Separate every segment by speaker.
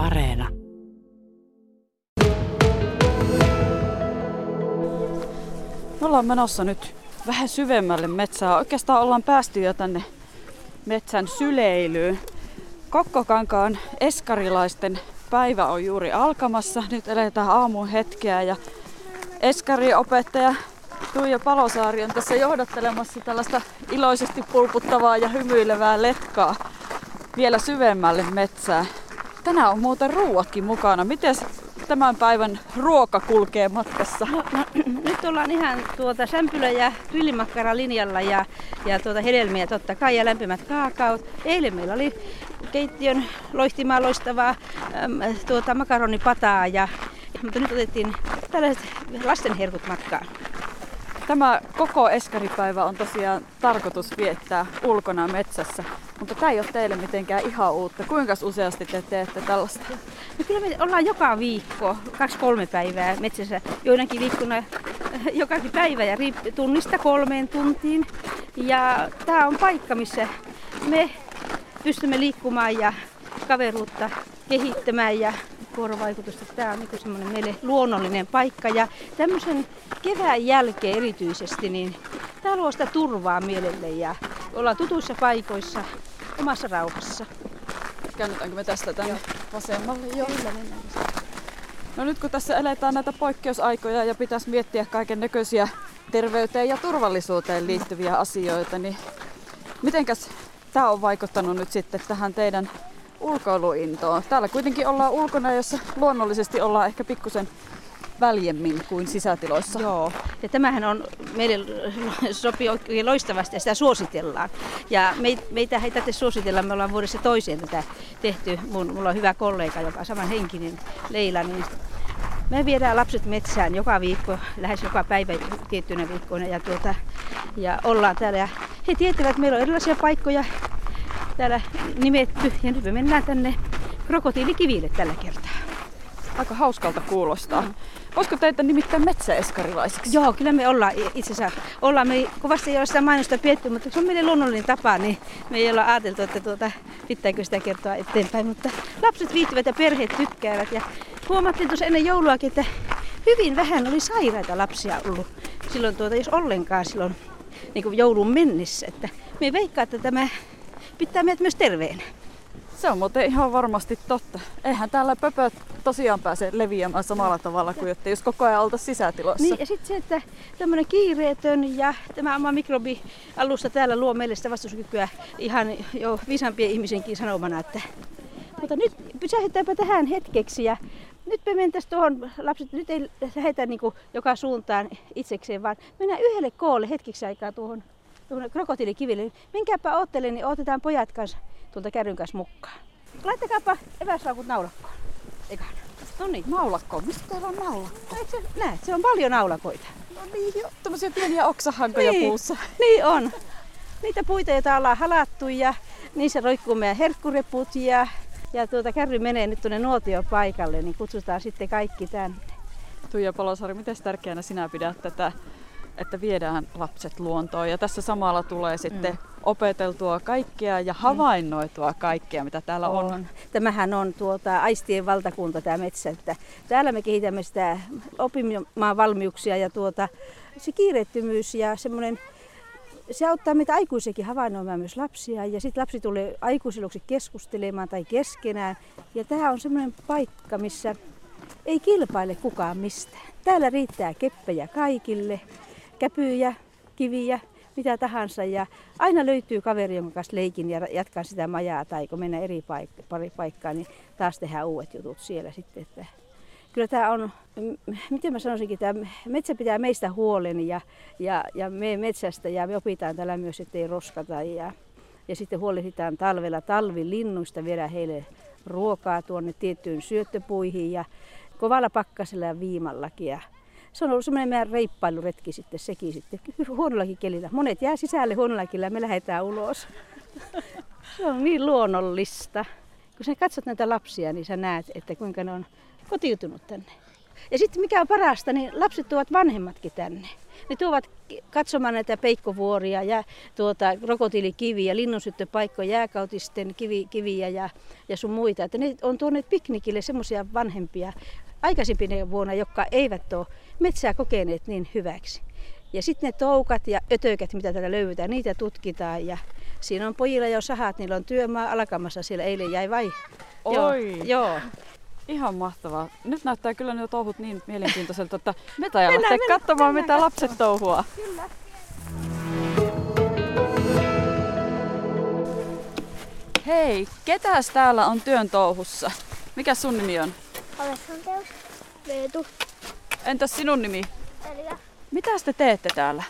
Speaker 1: Areena.
Speaker 2: Me ollaan menossa nyt vähän syvemmälle metsää. Oikeastaan ollaan päästy jo tänne metsän syleilyyn. Kokkokankaan eskarilaisten päivä on juuri alkamassa. Nyt eletään aamun hetkeä ja eskariopettaja Tuija Palosaari on tässä johdattelemassa tällaista iloisesti pulputtavaa ja hymyilevää letkaa vielä syvemmälle metsään. Tänään on muuten ruuatkin mukana. Miten tämän päivän ruoka kulkee matkassa?
Speaker 3: No, no, nyt ollaan ihan tuota sämpylä- ja grillimakkara linjalla ja, ja tuota hedelmiä totta kai ja lämpimät kaakaot. Eilen meillä oli keittiön loistimaa loistavaa äm, tuota makaronipataa, ja, mutta nyt otettiin tällaiset lastenherkut matkaan.
Speaker 2: Tämä koko eskaripäivä on tosiaan tarkoitus viettää ulkona metsässä, mutta tämä ei ole teille mitenkään ihan uutta. Kuinka useasti te teette tällaista?
Speaker 3: No kyllä me ollaan joka viikko, kaksi-kolme päivää metsässä, joinakin viikkona jokakin päivä ja tunnista kolmeen tuntiin. Ja tämä on paikka, missä me pystymme liikkumaan ja kaveruutta kehittämään ja vuorovaikutusta. Tämä on niin semmoinen meille luonnollinen paikka ja tämmöisen kevään jälkeen erityisesti, niin tämä luo sitä turvaa mielelle ja ollaan tutuissa paikoissa omassa rauhassa.
Speaker 2: Käännetäänkö me tästä tänne Joo. vasemmalle? Joo. Kyllä, No nyt kun tässä eletään näitä poikkeusaikoja ja pitäisi miettiä kaiken näköisiä terveyteen ja turvallisuuteen liittyviä asioita, niin mitenkäs tämä on vaikuttanut nyt sitten tähän teidän ulkoiluintoon? Täällä kuitenkin ollaan ulkona, jossa luonnollisesti ollaan ehkä pikkusen väljemmin kuin sisätiloissa.
Speaker 3: Joo, ja tämähän on meille sopii oikein loistavasti ja sitä suositellaan. Ja meitä ei tätä suositella, me ollaan vuodessa toiseen tätä tehty. Mun, mulla on hyvä kollega, joka on samanhenkinen Leila, niin me viedään lapset metsään joka viikko, lähes joka päivä tiettynä viikkoina ja, tuota, ja ollaan täällä. Ja he tietävät, että meillä on erilaisia paikkoja täällä nimetty ja nyt me mennään tänne krokotiilikiville tällä kertaa.
Speaker 2: Aika hauskalta kuulostaa. Mm. Voisiko teitä nimittäin metsäeskarilaisiksi?
Speaker 3: Joo, kyllä me ollaan itse asiassa. Ollaan me kovasti ei ole sitä mainosta pietty, mutta se on meidän luonnollinen tapa, niin me ei olla ajateltu, että tuota, pitääkö sitä kertoa eteenpäin. Mutta lapset viihtyvät ja perheet tykkäävät. Ja huomattiin tuossa ennen jouluakin, että hyvin vähän oli sairaita lapsia ollut silloin, tuota, jos ollenkaan silloin niin kuin joulun mennessä. Että me veikkaa, että tämä pitää meidät myös terveenä.
Speaker 2: Se on muuten ihan varmasti totta. Eihän täällä pöpöt tosiaan pääse leviämään samalla tavalla kuin että jos koko ajan oltaisiin sisätiloissa.
Speaker 3: Niin, ja sitten se, että tämmöinen kiireetön ja tämä oma mikrobialusta täällä luo meille sitä vastuskykyä ihan jo viisampien ihmisenkin sanomana. Että... Mutta nyt pysähdytäänpä tähän hetkeksi ja nyt me mentäisiin tuohon, lapset, nyt ei lähetä niin joka suuntaan itsekseen, vaan mennään yhdelle koolle hetkeksi aikaa tuohon krokotiilikiville. Menkääpä oottele, niin otetaan pojat kanssa tuolta kärryn kanssa mukaan. Laittakaapa eväslaukut naulakkoon. Eikä.
Speaker 2: No niin. Naulakko. Mistä teillä on naulakko?
Speaker 3: Eikö se, näet, se on paljon naulakoita.
Speaker 2: No niin, jo. Tämmöisiä pieniä oksahankoja
Speaker 3: niin,
Speaker 2: puussa.
Speaker 3: Niin on. Niitä puita, joita ollaan halattu ja niissä roikkuu meidän herkkureput ja, ja tuota kärry menee nyt tuonne nuotiopaikalle, niin kutsutaan sitten kaikki tänne.
Speaker 2: Tuija Palosaari, miten tärkeänä sinä pidät tätä että viedään lapset luontoon. Ja tässä samalla tulee sitten mm. opeteltua kaikkea ja havainnoitua kaikkea, mitä täällä on. on.
Speaker 3: Tämähän on tuota, aistien valtakunta tämä metsä. Että täällä me kehitämme sitä opimaan valmiuksia ja tuota, se kiireettömyys ja semmoinen se auttaa meitä aikuisiakin havainnoimaan myös lapsia ja sitten lapsi tulee aikuisiluksi keskustelemaan tai keskenään. Ja tämä on semmoinen paikka, missä ei kilpaile kukaan mistään. Täällä riittää keppejä kaikille käpyjä, kiviä, mitä tahansa. Ja aina löytyy kaveri, jonka kanssa leikin ja jatkaa sitä majaa tai kun mennään eri paik- pari paikkaan, niin taas tehdään uudet jutut siellä sitten. Että kyllä tämä on, miten mä sanoisinkin, tämä metsä pitää meistä huolen ja, ja, ja me metsästä ja me opitaan täällä myös, ettei roskata. Ja, ja sitten huolehditaan talvella talvilinnuista, viedään heille ruokaa tuonne tiettyyn syöttöpuihin ja kovalla pakkasella ja viimallakin. Ja se on ollut semmoinen meidän reippailuretki sitten sekin sitten. Huonollakin kelillä. Monet jää sisälle huonollakin ja me lähdetään ulos. se on niin luonnollista. Kun sä katsot näitä lapsia, niin sä näet, että kuinka ne on kotiutunut tänne. Ja sitten mikä on parasta, niin lapset tuovat vanhemmatkin tänne. Ne tuovat katsomaan näitä peikkovuoria ja tuota, krokotiilikiviä, linnunsyttöpaikkoja, jääkautisten kivi, kiviä ja, ja sun muita. Että ne on tuoneet piknikille semmoisia vanhempia aikaisempina vuonna, jotka eivät ole metsää kokeneet niin hyväksi. Ja sitten ne toukat ja ötökät, mitä täällä löydetään, niitä tutkitaan. Ja siinä on pojilla jo sahat, niillä on työmaa alkamassa siellä. Eilen jäi vai?
Speaker 2: Oi.
Speaker 3: Joo. joo.
Speaker 2: Ihan mahtavaa. Nyt näyttää kyllä ne touhut niin mielenkiintoiselta, että me tajaa lähteä katsomaan, mennään, mitä lapset touhua. Kyllä. Hei, ketäs täällä on työn touhussa? Mikä sun nimi on?
Speaker 1: Aleksanteus. Veetu.
Speaker 2: Entäs sinun nimi?
Speaker 1: Elia.
Speaker 2: Mitä te teette täällä?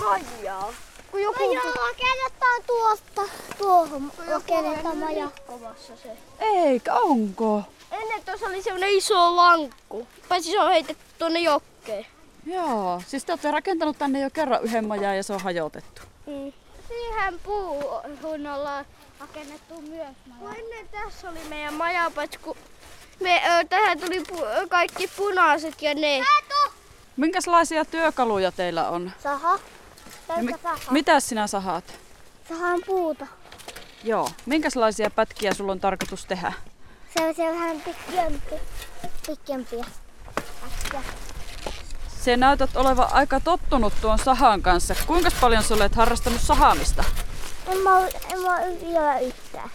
Speaker 1: Majaa. Kun joku... Majaa rakennetaan tuosta tuohon. Rakennetaan maja. se.
Speaker 2: Eikä, onko?
Speaker 1: Ennen tuossa oli semmonen iso lankku. Paitsi se on heitetty tuonne jokkeen.
Speaker 2: Joo, siis te olette rakentanut tänne jo kerran yhden majan ja se on hajotettu.
Speaker 1: Mm. Siihen puuhun ollaan rakennettu myös maja. Ennen tässä oli meidän maja, paitsi kun me, ö, tähän tuli pu- kaikki punaiset ja ne.
Speaker 2: Minkälaisia työkaluja teillä on?
Speaker 1: Saha.
Speaker 2: Mi- mitä sinä sahaat?
Speaker 1: Sahaan puuta.
Speaker 2: Joo. Minkälaisia pätkiä sulla on tarkoitus tehdä?
Speaker 1: Se on se vähän pikkempi. Pikkempiä. Pätkiä.
Speaker 2: Se näytät olevan aika tottunut tuon sahan kanssa. Kuinka paljon sä olet harrastanut sahaamista?
Speaker 1: En mä, en mä vielä yhtään.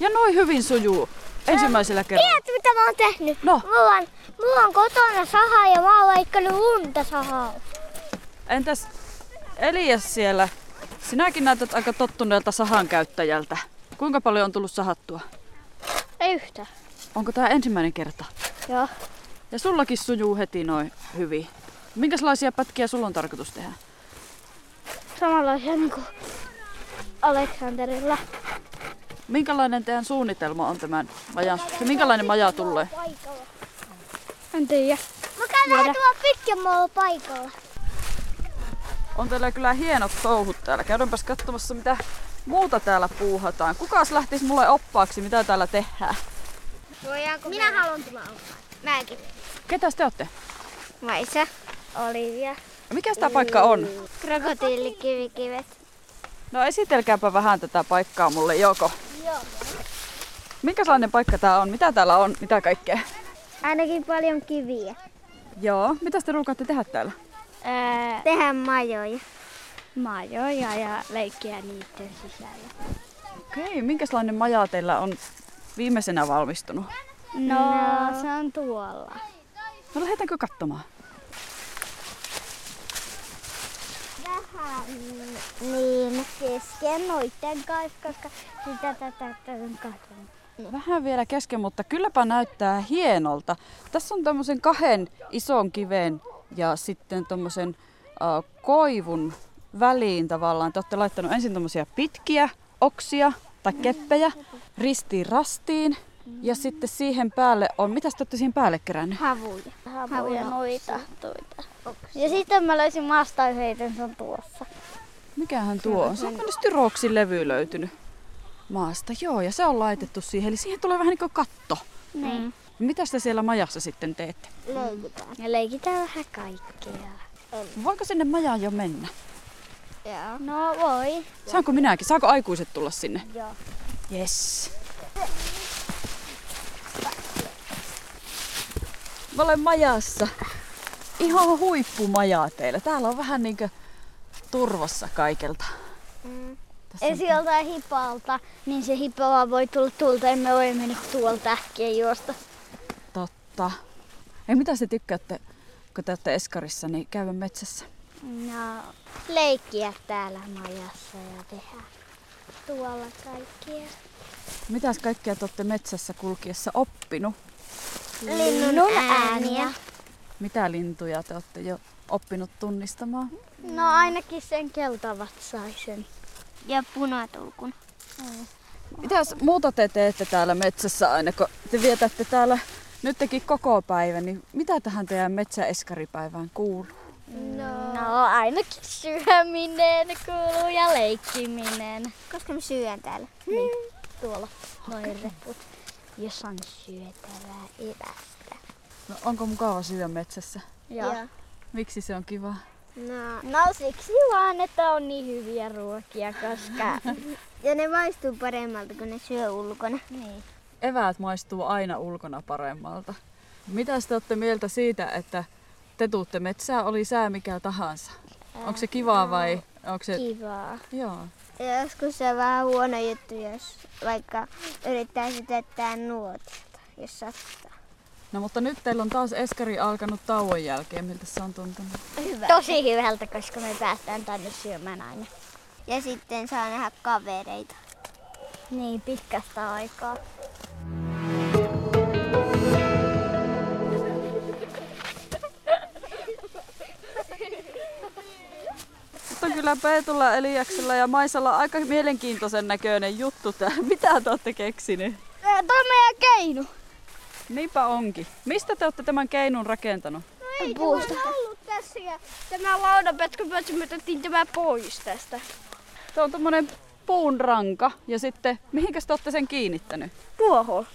Speaker 2: Ja noin hyvin sujuu ensimmäisellä kerralla.
Speaker 1: Tiedätkö mitä mä oon tehnyt?
Speaker 2: No.
Speaker 1: Mulla on, mulla on kotona saha ja mä oon laikkanut unta sahaa.
Speaker 2: Entäs Elias siellä? Sinäkin näytät aika tottuneelta sahan käyttäjältä. Kuinka paljon on tullut sahattua?
Speaker 1: Ei yhtään.
Speaker 2: Onko tämä ensimmäinen kerta?
Speaker 1: Joo.
Speaker 2: Ja sullakin sujuu heti noin hyvin. Minkälaisia pätkiä sulla on tarkoitus tehdä?
Speaker 1: Samanlaisia niin kuin Aleksanterilla.
Speaker 2: Minkälainen teidän suunnitelma on tämän majan? Se minkälainen maja tulee?
Speaker 1: En tiedä. Mä käyn vähän tuolla pitkämaalla paikalla.
Speaker 2: On teillä kyllä hienot touhut täällä. Käydäänpäs katsomassa mitä muuta täällä puuhataan. Kukas lähtisi mulle oppaaksi, mitä täällä tehdään?
Speaker 1: Voidaanko Minä mä... haluan tulla oppaaksi. Mäkin.
Speaker 2: Ketäs te olette?
Speaker 1: Maisa. Olivia.
Speaker 2: Ja mikä tämä paikka on?
Speaker 1: Krokotiilikivikivet.
Speaker 2: No esitelkääpä vähän tätä paikkaa mulle, Joko.
Speaker 1: Joo.
Speaker 2: Minkälainen paikka tää on? Mitä täällä on? Mitä kaikkea?
Speaker 1: Ainakin paljon kiviä.
Speaker 2: Joo. Mitä te ruukaatte tehdä täällä?
Speaker 1: Öö, tehdä majoja. Majoja ja leikkiä niiden sisällä.
Speaker 2: Okei, minkälainen maja teillä on viimeisenä valmistunut?
Speaker 1: No, no se on tuolla.
Speaker 2: No lähdetäänkö katsomaan?
Speaker 1: Vähän niin kesken noiden kanssa, koska sitä tätä katson.
Speaker 2: Vähän vielä kesken, mutta kylläpä näyttää hienolta. Tässä on tämmöisen kahden ison kiven ja sitten tuommoisen äh, koivun väliin tavallaan. Te olette laittanut ensin tämmöisiä pitkiä oksia tai keppejä ristiin rastiin. Ja sitten siihen päälle on, mitä te olette siihen päälle kerännyt?
Speaker 1: Havuja. Havuja, noita. Tuita. Ja sitten mä löysin maastaisheiten, se on tuossa.
Speaker 2: Mikähän tuo on? Se on styroksin levy löytynyt maasta. Joo, ja se on laitettu siihen. Eli siihen tulee vähän niin kuin katto.
Speaker 1: Niin.
Speaker 2: Mitä te siellä majassa sitten teette?
Speaker 1: Leikitään. Ja leikitään vähän kaikkea.
Speaker 2: Voiko sinne majaan jo mennä?
Speaker 1: Joo. No voi.
Speaker 2: Saanko minäkin? Saako aikuiset tulla sinne?
Speaker 1: Joo.
Speaker 2: Yes. Mä olen majassa. Ihan huippumajaa teillä. Täällä on vähän niinkö turvassa kaikelta.
Speaker 1: Mm. Esi joltain hipalta, niin se hipa voi tulla tuolta. Emme voi mennä tuolta äkkiä juosta.
Speaker 2: Totta. Ei mitä te tykkäätte, kun te olette Eskarissa, niin käydä metsässä?
Speaker 1: No, leikkiä täällä majassa ja tehdä tuolla kaikkia.
Speaker 2: Mitäs kaikkea te olette metsässä kulkiessa oppinut?
Speaker 1: Linnun ääniä.
Speaker 2: Mitä lintuja te olette jo oppinut tunnistamaan?
Speaker 1: No ainakin sen keltavatsaisen. Ja punatulkun.
Speaker 2: Mm. Mitäs muuta te teette täällä metsässä aina, kun te vietätte täällä nyt teki koko päivän, niin mitä tähän teidän metsäeskaripäivään kuuluu?
Speaker 1: No, no ainakin syöminen kuuluu ja leikkiminen. Koska me syön täällä. Hmm. Niin, tuolla noin okay. reput. Jos on syötävää evästä.
Speaker 2: No, onko mukava syödä metsässä?
Speaker 1: Joo.
Speaker 2: Miksi se on kiva?
Speaker 1: No, no siksi vaan, että on niin hyviä ruokia, koska...
Speaker 4: ja ne maistuu paremmalta, kun ne syö ulkona.
Speaker 1: Niin.
Speaker 2: Eväät maistuu aina ulkona paremmalta. Mitä te olette mieltä siitä, että te tuutte metsää, oli sää mikä tahansa? Onko se kivaa vai onko se...
Speaker 1: Kivaa.
Speaker 2: Joo.
Speaker 4: Ja joskus se on vähän huono juttu, jos vaikka yrittää sytettää nuotiota, jos sattuu.
Speaker 2: No mutta nyt teillä on taas eskari alkanut tauon jälkeen. Miltä se on tuntunut?
Speaker 4: Hyvä.
Speaker 1: Tosi hyvältä, koska me päästään tänne syömään aina.
Speaker 4: Ja sitten saa nähdä kavereita.
Speaker 1: Niin pitkästä aikaa.
Speaker 2: Kyllä Peetulla, Eliaksella ja Maisalla aika mielenkiintoisen näköinen juttu tää. Mitä te olette keksineet?
Speaker 1: Tämä on meidän keinu.
Speaker 2: Niinpä onkin. Mistä te olette tämän keinun rakentanut?
Speaker 1: Ei puusta. ollut tässä ja tämä laudanpätkö, me otettiin tämä pois tästä.
Speaker 2: Se on tommonen puun ranka ja sitten mihinkäs te olette sen kiinnittänyt?
Speaker 1: Tuohon.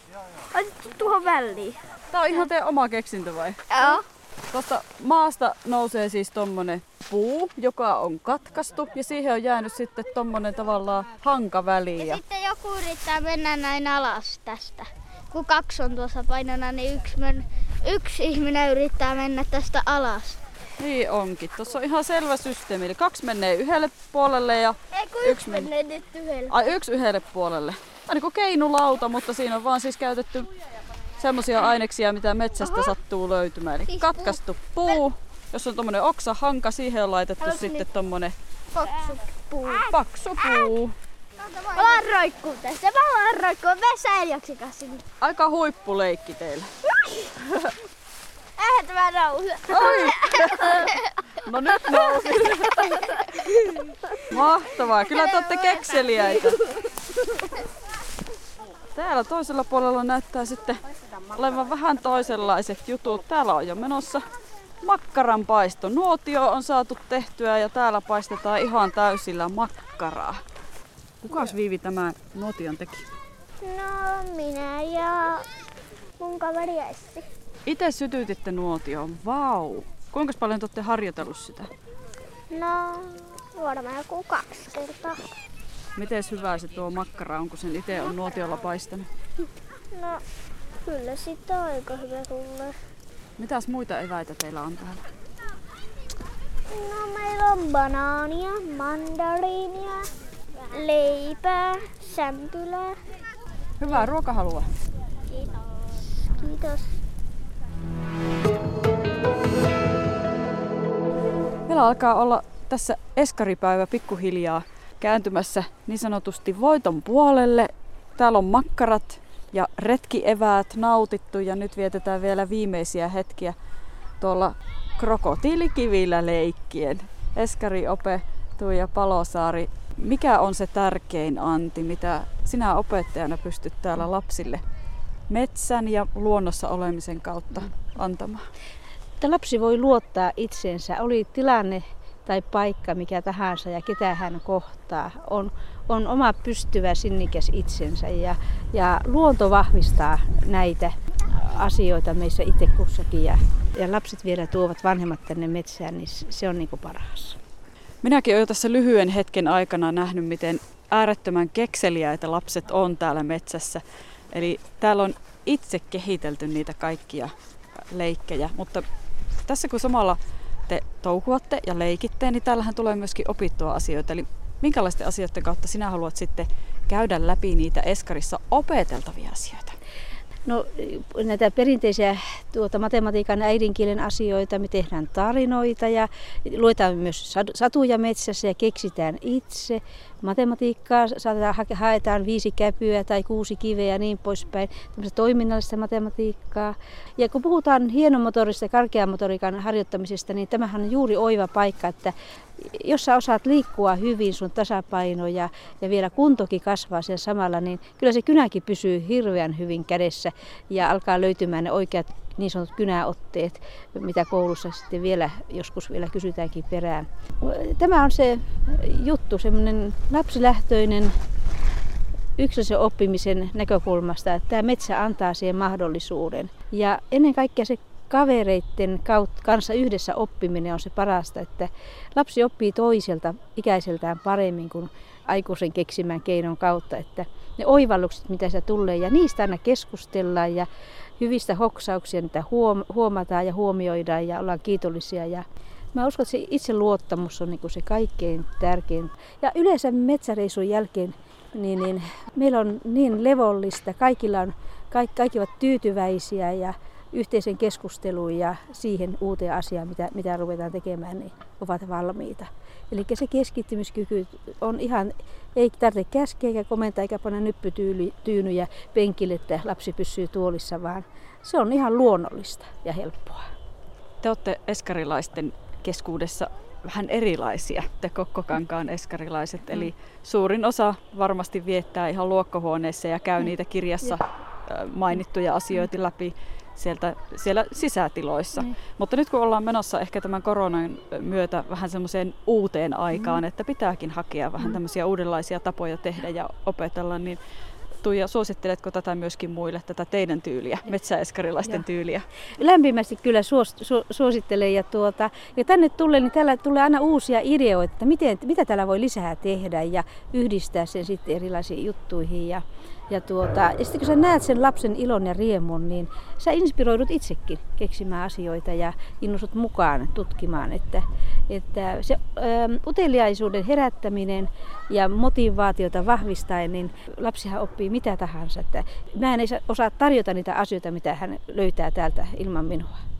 Speaker 1: Laitettu tuohon väliin.
Speaker 2: Tää on ihan teidän oma keksintö vai?
Speaker 1: Joo.
Speaker 2: Tuosta maasta nousee siis tommonen puu, joka on katkaistu ja siihen on jäänyt sitten tommonen tavallaan hanka väliin. Ja
Speaker 1: Sitten joku yrittää mennä näin alas tästä. Kun kaksi on tuossa painona, niin yksi, men, yksi ihminen yrittää mennä tästä alas.
Speaker 2: niin onkin. Tuossa on ihan selvä systeemi. Eli kaksi menee yhdelle puolelle ja
Speaker 1: Ei kun
Speaker 2: Yksi
Speaker 1: yksi menee nyt yhdellä.
Speaker 2: ai, yksi yhdelle puolelle. Aina kuin keinulauta, mutta siinä on vaan siis käytetty semmoisia aineksia, mitä metsästä sattuu löytymään. Eli
Speaker 1: Siis
Speaker 2: katkaistu puu, jos on tommonen oksahanka, siihen on laitettu
Speaker 1: Haluatko
Speaker 2: sitten tommonen
Speaker 1: Paksu puu.
Speaker 2: paksu puu.
Speaker 1: Mä alan roikkuu tässä. Mä alan roikkuu Vesäljöksen kanssa.
Speaker 2: Aika huippuleikki teillä.
Speaker 1: Eihän tämä nouse.
Speaker 2: Oi! No nyt nousi. Mahtavaa. Kyllä te olette kekseliäitä. Täällä toisella puolella näyttää sitten olevan vähän toisenlaiset jutut. Täällä on jo menossa makkaran paisto. Nuotio on saatu tehtyä ja täällä paistetaan ihan täysillä makkaraa. Kukas Viivi tämä nuotion teki?
Speaker 1: No minä ja mun kaveri Essi.
Speaker 2: Itse sytytitte nuotioon. Vau! Kuinka paljon te olette harjoitellut sitä?
Speaker 1: No varmaan joku kaksi kertaa.
Speaker 2: Miten hyvää se tuo makkara on, kun sen itse on nuotiolla paistanut?
Speaker 1: No kyllä sitä aika hyvä tulee.
Speaker 2: Mitäs muita eväitä teillä on täällä?
Speaker 1: No meillä on banaania, mandariinia, leipää, sämpylää.
Speaker 2: Hyvää ruokahalua.
Speaker 1: Kiitos.
Speaker 2: Meillä alkaa olla tässä eskaripäivä pikkuhiljaa kääntymässä niin sanotusti voiton puolelle. Täällä on makkarat ja retkieväät nautittu ja nyt vietetään vielä viimeisiä hetkiä tuolla krokotiilikivillä leikkien. Eskari Ope, Tuija Palosaari, mikä on se tärkein anti, mitä sinä opettajana pystyt täällä lapsille metsän ja luonnossa olemisen kautta antamaan?
Speaker 3: Että lapsi voi luottaa itseensä, oli tilanne tai paikka mikä tahansa ja ketä hän kohtaa. On, on oma pystyvä sinnikäs itsensä ja, ja luonto vahvistaa näitä asioita meissä itse kussakin. Ja, ja lapset vielä tuovat vanhemmat tänne metsään, niin se on niin kuin paras.
Speaker 2: Minäkin olen tässä lyhyen hetken aikana nähnyt, miten äärettömän kekseliäitä lapset on täällä metsässä. Eli täällä on itse kehitelty niitä kaikkia leikkejä, mutta tässä kun samalla te touhuatte ja leikitte, niin täällähän tulee myöskin opittua asioita. Eli minkälaisten asioiden kautta sinä haluat sitten käydä läpi niitä Eskarissa opeteltavia asioita?
Speaker 3: No näitä perinteisiä tuota, matematiikan äidinkielen asioita, me tehdään tarinoita ja luetaan myös satuja metsässä ja keksitään itse. Matematiikkaa haetaan viisi käpyä tai kuusi kiveä ja niin poispäin, tämmöistä toiminnallista matematiikkaa. Ja kun puhutaan hienomotorista ja karkeamotoriikan harjoittamisesta, niin tämähän on juuri oiva paikka, että jos sä osaat liikkua hyvin, sun tasapaino ja, ja vielä kuntokin kasvaa sen samalla, niin kyllä se kynäkin pysyy hirveän hyvin kädessä ja alkaa löytymään ne oikeat niin sanotut kynäotteet, mitä koulussa sitten vielä joskus vielä kysytäänkin perään. Tämä on se juttu, semmoinen lapsilähtöinen yksilöllisen oppimisen näkökulmasta, että tämä metsä antaa siihen mahdollisuuden. Ja ennen kaikkea se kavereiden kanssa yhdessä oppiminen on se parasta, että lapsi oppii toiselta ikäiseltään paremmin kuin aikuisen keksimän keinon kautta, että ne oivallukset, mitä se tulee, ja niistä aina keskustellaan ja hyvistä hoksauksia, niitä huomataan ja huomioidaan ja ollaan kiitollisia. Ja mä uskon, että se itse luottamus on niin se kaikkein tärkein. Ja yleensä metsäreisun jälkeen niin, niin meillä on niin levollista, kaikilla on, kaikki, kaikki ovat tyytyväisiä ja yhteisen keskusteluun ja siihen uuteen asiaan, mitä, mitä ruvetaan tekemään, niin ovat valmiita. Eli se keskittymiskyky on ihan, ei tarvitse käskeä eikä komentaa eikä panna nyppytyynyjä penkille, että lapsi pysyy tuolissa, vaan se on ihan luonnollista ja helppoa.
Speaker 2: Te olette eskarilaisten keskuudessa vähän erilaisia, te Kokkokankaan eskarilaiset. Mm. Eli suurin osa varmasti viettää ihan luokkohuoneessa ja käy mm. niitä kirjassa mainittuja asioita läpi sieltä, siellä sisätiloissa. Mm. Mutta nyt kun ollaan menossa ehkä tämän koronan myötä vähän semmoiseen uuteen aikaan, mm. että pitääkin hakea vähän mm. tämmöisiä uudenlaisia tapoja tehdä ja opetella, niin Tuija, suositteletko tätä myöskin muille, tätä teidän tyyliä, metsäeskarilaisten tyyliä?
Speaker 3: Lämpimästi kyllä suos, su, suosittelen. Ja, tuota, ja tänne tulee, niin täällä tulee aina uusia ideoita, että miten, mitä täällä voi lisää tehdä ja yhdistää sen sitten erilaisiin juttuihin. Ja, ja, tuota, ja sitten kun sä näet sen lapsen ilon ja riemun, niin sä inspiroidut itsekin keksimään asioita ja innostut mukaan tutkimaan. Että, että se ä, uteliaisuuden herättäminen ja motivaatiota vahvistaen, niin lapsihan oppii mitä tahansa. Että mä en osaa tarjota niitä asioita, mitä hän löytää täältä ilman minua.